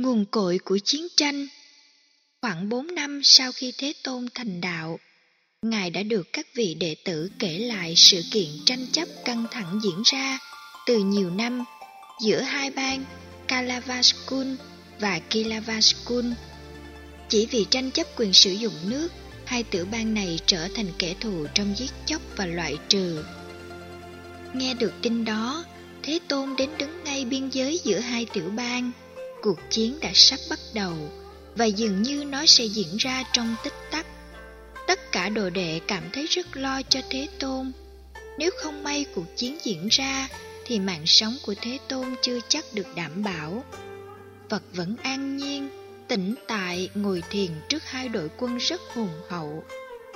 Nguồn cội của chiến tranh Khoảng 4 năm sau khi Thế Tôn thành đạo, Ngài đã được các vị đệ tử kể lại sự kiện tranh chấp căng thẳng diễn ra từ nhiều năm giữa hai bang Kalavaskun và Kilavaskun. Chỉ vì tranh chấp quyền sử dụng nước, hai tiểu bang này trở thành kẻ thù trong giết chóc và loại trừ. Nghe được tin đó, Thế Tôn đến đứng ngay biên giới giữa hai tiểu bang. Cuộc chiến đã sắp bắt đầu và dường như nó sẽ diễn ra trong tích tắc. Tất cả đồ đệ cảm thấy rất lo cho Thế Tôn. Nếu không may cuộc chiến diễn ra, thì mạng sống của Thế Tôn chưa chắc được đảm bảo. Phật vẫn an nhiên, tĩnh tại ngồi thiền trước hai đội quân rất hùng hậu.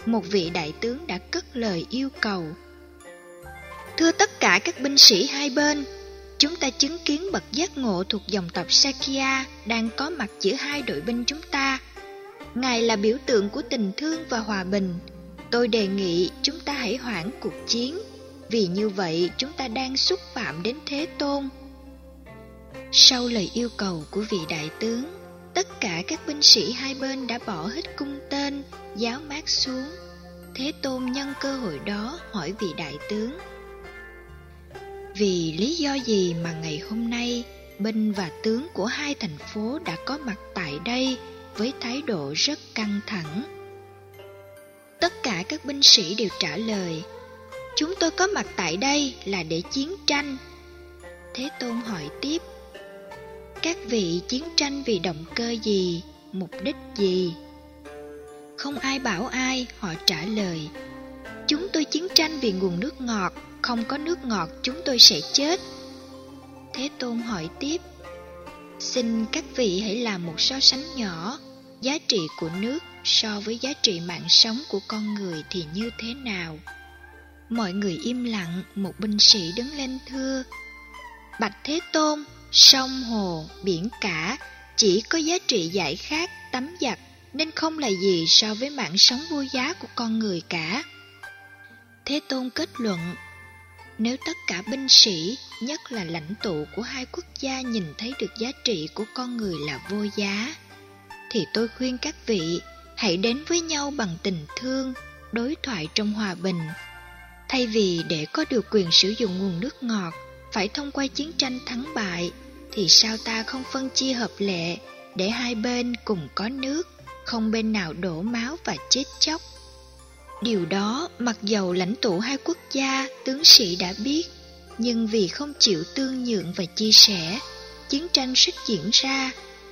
Một vị đại tướng đã cất lời yêu cầu. Thưa tất cả các binh sĩ hai bên, chúng ta chứng kiến bậc giác ngộ thuộc dòng tộc Sakya đang có mặt giữa hai đội binh chúng ta. Ngài là biểu tượng của tình thương và hòa bình. Tôi đề nghị chúng ta hãy hoãn cuộc chiến, vì như vậy chúng ta đang xúc phạm đến Thế Tôn. Sau lời yêu cầu của vị đại tướng, tất cả các binh sĩ hai bên đã bỏ hết cung tên, giáo mát xuống. Thế Tôn nhân cơ hội đó hỏi vị đại tướng. Vì lý do gì mà ngày hôm nay binh và tướng của hai thành phố đã có mặt tại đây với thái độ rất căng thẳng. Tất cả các binh sĩ đều trả lời, chúng tôi có mặt tại đây là để chiến tranh. Thế Tôn hỏi tiếp, các vị chiến tranh vì động cơ gì, mục đích gì? Không ai bảo ai, họ trả lời, tranh vì nguồn nước ngọt, không có nước ngọt chúng tôi sẽ chết. Thế Tôn hỏi tiếp, xin các vị hãy làm một so sánh nhỏ, giá trị của nước so với giá trị mạng sống của con người thì như thế nào? Mọi người im lặng, một binh sĩ đứng lên thưa, Bạch Thế Tôn, sông hồ, biển cả chỉ có giá trị giải khát, tắm giặt nên không là gì so với mạng sống vô giá của con người cả. Thế Tôn kết luận nếu tất cả binh sĩ, nhất là lãnh tụ của hai quốc gia nhìn thấy được giá trị của con người là vô giá, thì tôi khuyên các vị hãy đến với nhau bằng tình thương, đối thoại trong hòa bình. Thay vì để có được quyền sử dụng nguồn nước ngọt, phải thông qua chiến tranh thắng bại, thì sao ta không phân chia hợp lệ để hai bên cùng có nước, không bên nào đổ máu và chết chóc. Điều đó mặc dầu lãnh tụ hai quốc gia, tướng sĩ đã biết, nhưng vì không chịu tương nhượng và chia sẻ, chiến tranh sức diễn ra.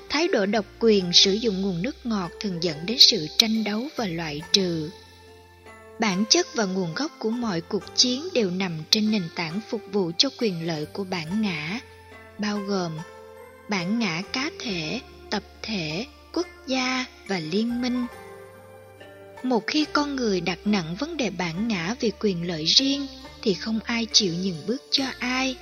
Thái độ độc quyền sử dụng nguồn nước ngọt thường dẫn đến sự tranh đấu và loại trừ. Bản chất và nguồn gốc của mọi cuộc chiến đều nằm trên nền tảng phục vụ cho quyền lợi của bản ngã, bao gồm bản ngã cá thể, tập thể, quốc gia và liên minh. Một khi con người đặt nặng vấn đề bản ngã về quyền lợi riêng thì không ai chịu nhường bước cho ai.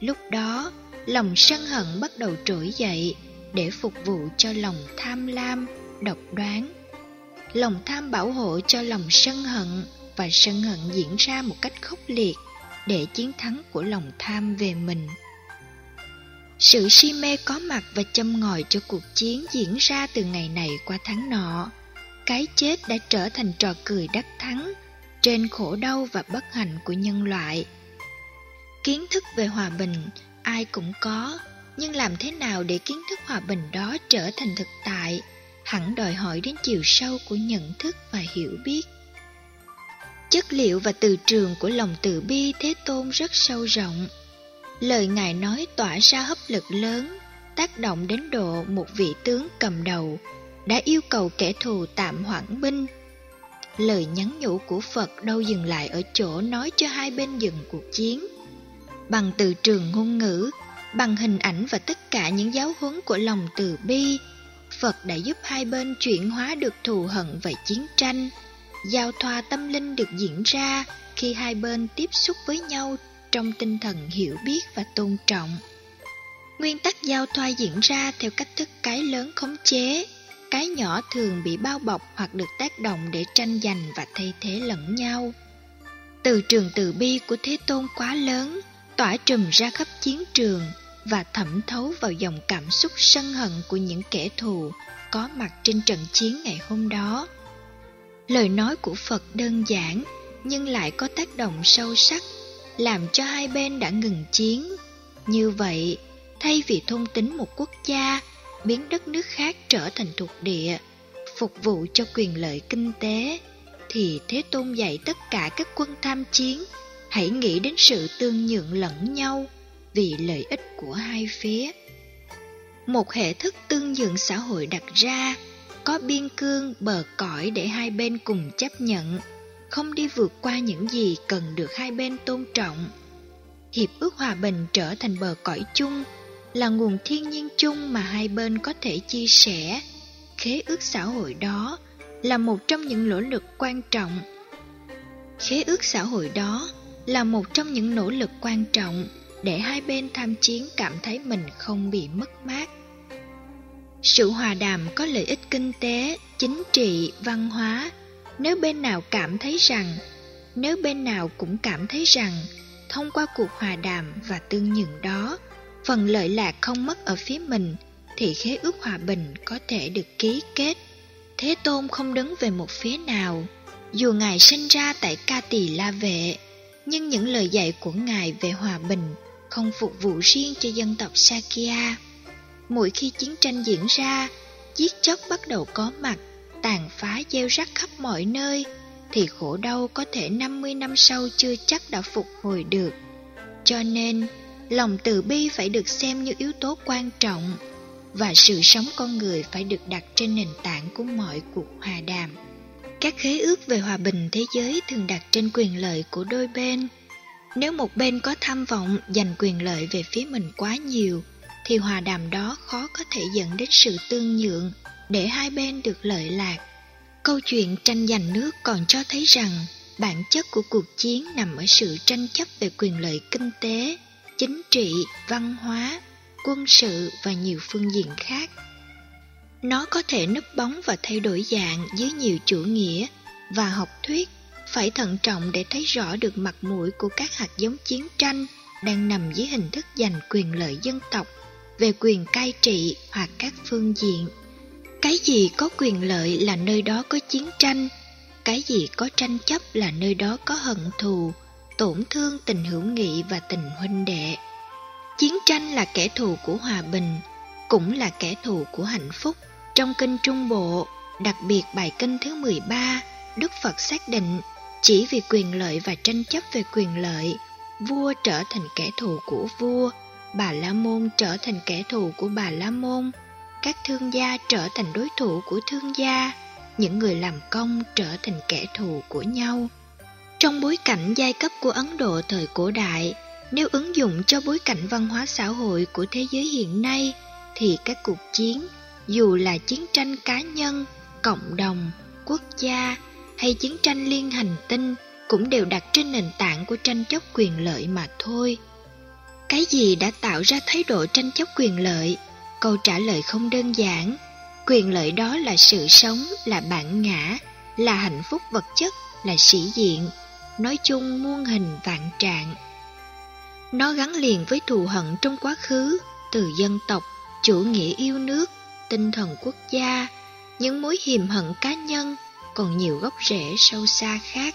Lúc đó, lòng sân hận bắt đầu trỗi dậy để phục vụ cho lòng tham lam, độc đoán. Lòng tham bảo hộ cho lòng sân hận và sân hận diễn ra một cách khốc liệt để chiến thắng của lòng tham về mình. Sự si mê có mặt và châm ngòi cho cuộc chiến diễn ra từ ngày này qua tháng nọ cái chết đã trở thành trò cười đắc thắng trên khổ đau và bất hạnh của nhân loại. Kiến thức về hòa bình ai cũng có, nhưng làm thế nào để kiến thức hòa bình đó trở thành thực tại hẳn đòi hỏi đến chiều sâu của nhận thức và hiểu biết. Chất liệu và từ trường của lòng từ bi Thế Tôn rất sâu rộng. Lời Ngài nói tỏa ra hấp lực lớn, tác động đến độ một vị tướng cầm đầu đã yêu cầu kẻ thù tạm hoãn binh. Lời nhắn nhủ của Phật đâu dừng lại ở chỗ nói cho hai bên dừng cuộc chiến. Bằng từ trường ngôn ngữ, bằng hình ảnh và tất cả những giáo huấn của lòng từ bi, Phật đã giúp hai bên chuyển hóa được thù hận và chiến tranh. Giao thoa tâm linh được diễn ra khi hai bên tiếp xúc với nhau trong tinh thần hiểu biết và tôn trọng. Nguyên tắc giao thoa diễn ra theo cách thức cái lớn khống chế, cái nhỏ thường bị bao bọc hoặc được tác động để tranh giành và thay thế lẫn nhau. Từ trường từ bi của Thế Tôn quá lớn, tỏa trùm ra khắp chiến trường, và thẩm thấu vào dòng cảm xúc sân hận của những kẻ thù có mặt trên trận chiến ngày hôm đó. Lời nói của Phật đơn giản nhưng lại có tác động sâu sắc, làm cho hai bên đã ngừng chiến. Như vậy, thay vì thôn tính một quốc gia, biến đất nước khác trở thành thuộc địa, phục vụ cho quyền lợi kinh tế, thì Thế Tôn dạy tất cả các quân tham chiến hãy nghĩ đến sự tương nhượng lẫn nhau vì lợi ích của hai phía. Một hệ thức tương nhượng xã hội đặt ra có biên cương bờ cõi để hai bên cùng chấp nhận, không đi vượt qua những gì cần được hai bên tôn trọng. Hiệp ước hòa bình trở thành bờ cõi chung, là nguồn thiên nhiên chung mà hai bên có thể chia sẻ. Khế ước xã hội đó là một trong những nỗ lực quan trọng. Khế ước xã hội đó là một trong những nỗ lực quan trọng để hai bên tham chiến cảm thấy mình không bị mất mát. Sự hòa đàm có lợi ích kinh tế, chính trị, văn hóa. Nếu bên nào cảm thấy rằng, nếu bên nào cũng cảm thấy rằng, thông qua cuộc hòa đàm và tương nhượng đó, phần lợi lạc không mất ở phía mình, thì khế ước hòa bình có thể được ký kết. Thế Tôn không đứng về một phía nào, dù Ngài sinh ra tại Ca Tỳ La Vệ, nhưng những lời dạy của Ngài về hòa bình không phục vụ riêng cho dân tộc Sakya. Mỗi khi chiến tranh diễn ra, giết chóc bắt đầu có mặt, tàn phá gieo rắc khắp mọi nơi, thì khổ đau có thể 50 năm sau chưa chắc đã phục hồi được. Cho nên, lòng từ bi phải được xem như yếu tố quan trọng, và sự sống con người phải được đặt trên nền tảng của mọi cuộc hòa đàm. Các khế ước về hòa bình thế giới thường đặt trên quyền lợi của đôi bên. Nếu một bên có tham vọng giành quyền lợi về phía mình quá nhiều, thì hòa đàm đó khó có thể dẫn đến sự tương nhượng để hai bên được lợi lạc. Câu chuyện tranh giành nước còn cho thấy rằng bản chất của cuộc chiến nằm ở sự tranh chấp về quyền lợi kinh tế, chính trị, văn hóa, quân sự và nhiều phương diện khác. Nó có thể núp bóng và thay đổi dạng dưới nhiều chủ nghĩa và học thuyết phải thận trọng để thấy rõ được mặt mũi của các hạt giống chiến tranh đang nằm dưới hình thức giành quyền lợi dân tộc về quyền cai trị hoặc các phương diện. Cái gì có quyền lợi là nơi đó có chiến tranh, cái gì có tranh chấp là nơi đó có hận thù, tổn thương tình hữu nghị và tình huynh đệ. Chiến tranh là kẻ thù của hòa bình, cũng là kẻ thù của hạnh phúc. Trong kinh Trung Bộ, đặc biệt bài kinh thứ 13, Đức Phật xác định chỉ vì quyền lợi và tranh chấp về quyền lợi, vua trở thành kẻ thù của vua, Bà La Môn trở thành kẻ thù của Bà La Môn, các thương gia trở thành đối thủ của thương gia, những người làm công trở thành kẻ thù của nhau. Trong bối cảnh giai cấp của Ấn Độ thời cổ đại, nếu ứng dụng cho bối cảnh văn hóa xã hội của thế giới hiện nay, thì các cuộc chiến, dù là chiến tranh cá nhân, cộng đồng, quốc gia hay chiến tranh liên hành tinh, cũng đều đặt trên nền tảng của tranh chấp quyền lợi mà thôi. Cái gì đã tạo ra thái độ tranh chấp quyền lợi? Câu trả lời không đơn giản. Quyền lợi đó là sự sống, là bản ngã, là hạnh phúc vật chất, là sĩ diện, nói chung muôn hình vạn trạng. Nó gắn liền với thù hận trong quá khứ, từ dân tộc, chủ nghĩa yêu nước, tinh thần quốc gia, những mối hiềm hận cá nhân, còn nhiều gốc rễ sâu xa khác.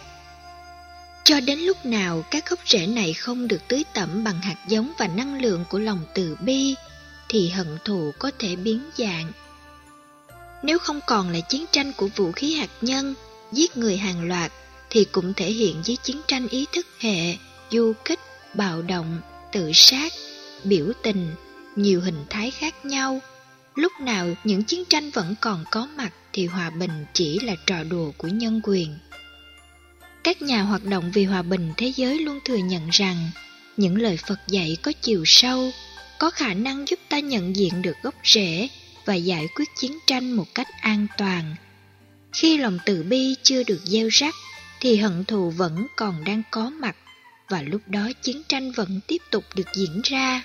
Cho đến lúc nào các gốc rễ này không được tưới tẩm bằng hạt giống và năng lượng của lòng từ bi, thì hận thù có thể biến dạng. Nếu không còn là chiến tranh của vũ khí hạt nhân, giết người hàng loạt, thì cũng thể hiện dưới chiến tranh ý thức hệ, du kích, bạo động, tự sát, biểu tình, nhiều hình thái khác nhau. Lúc nào những chiến tranh vẫn còn có mặt thì hòa bình chỉ là trò đùa của nhân quyền. Các nhà hoạt động vì hòa bình thế giới luôn thừa nhận rằng những lời Phật dạy có chiều sâu, có khả năng giúp ta nhận diện được gốc rễ và giải quyết chiến tranh một cách an toàn. Khi lòng từ bi chưa được gieo rắc, thì hận thù vẫn còn đang có mặt, và lúc đó chiến tranh vẫn tiếp tục được diễn ra.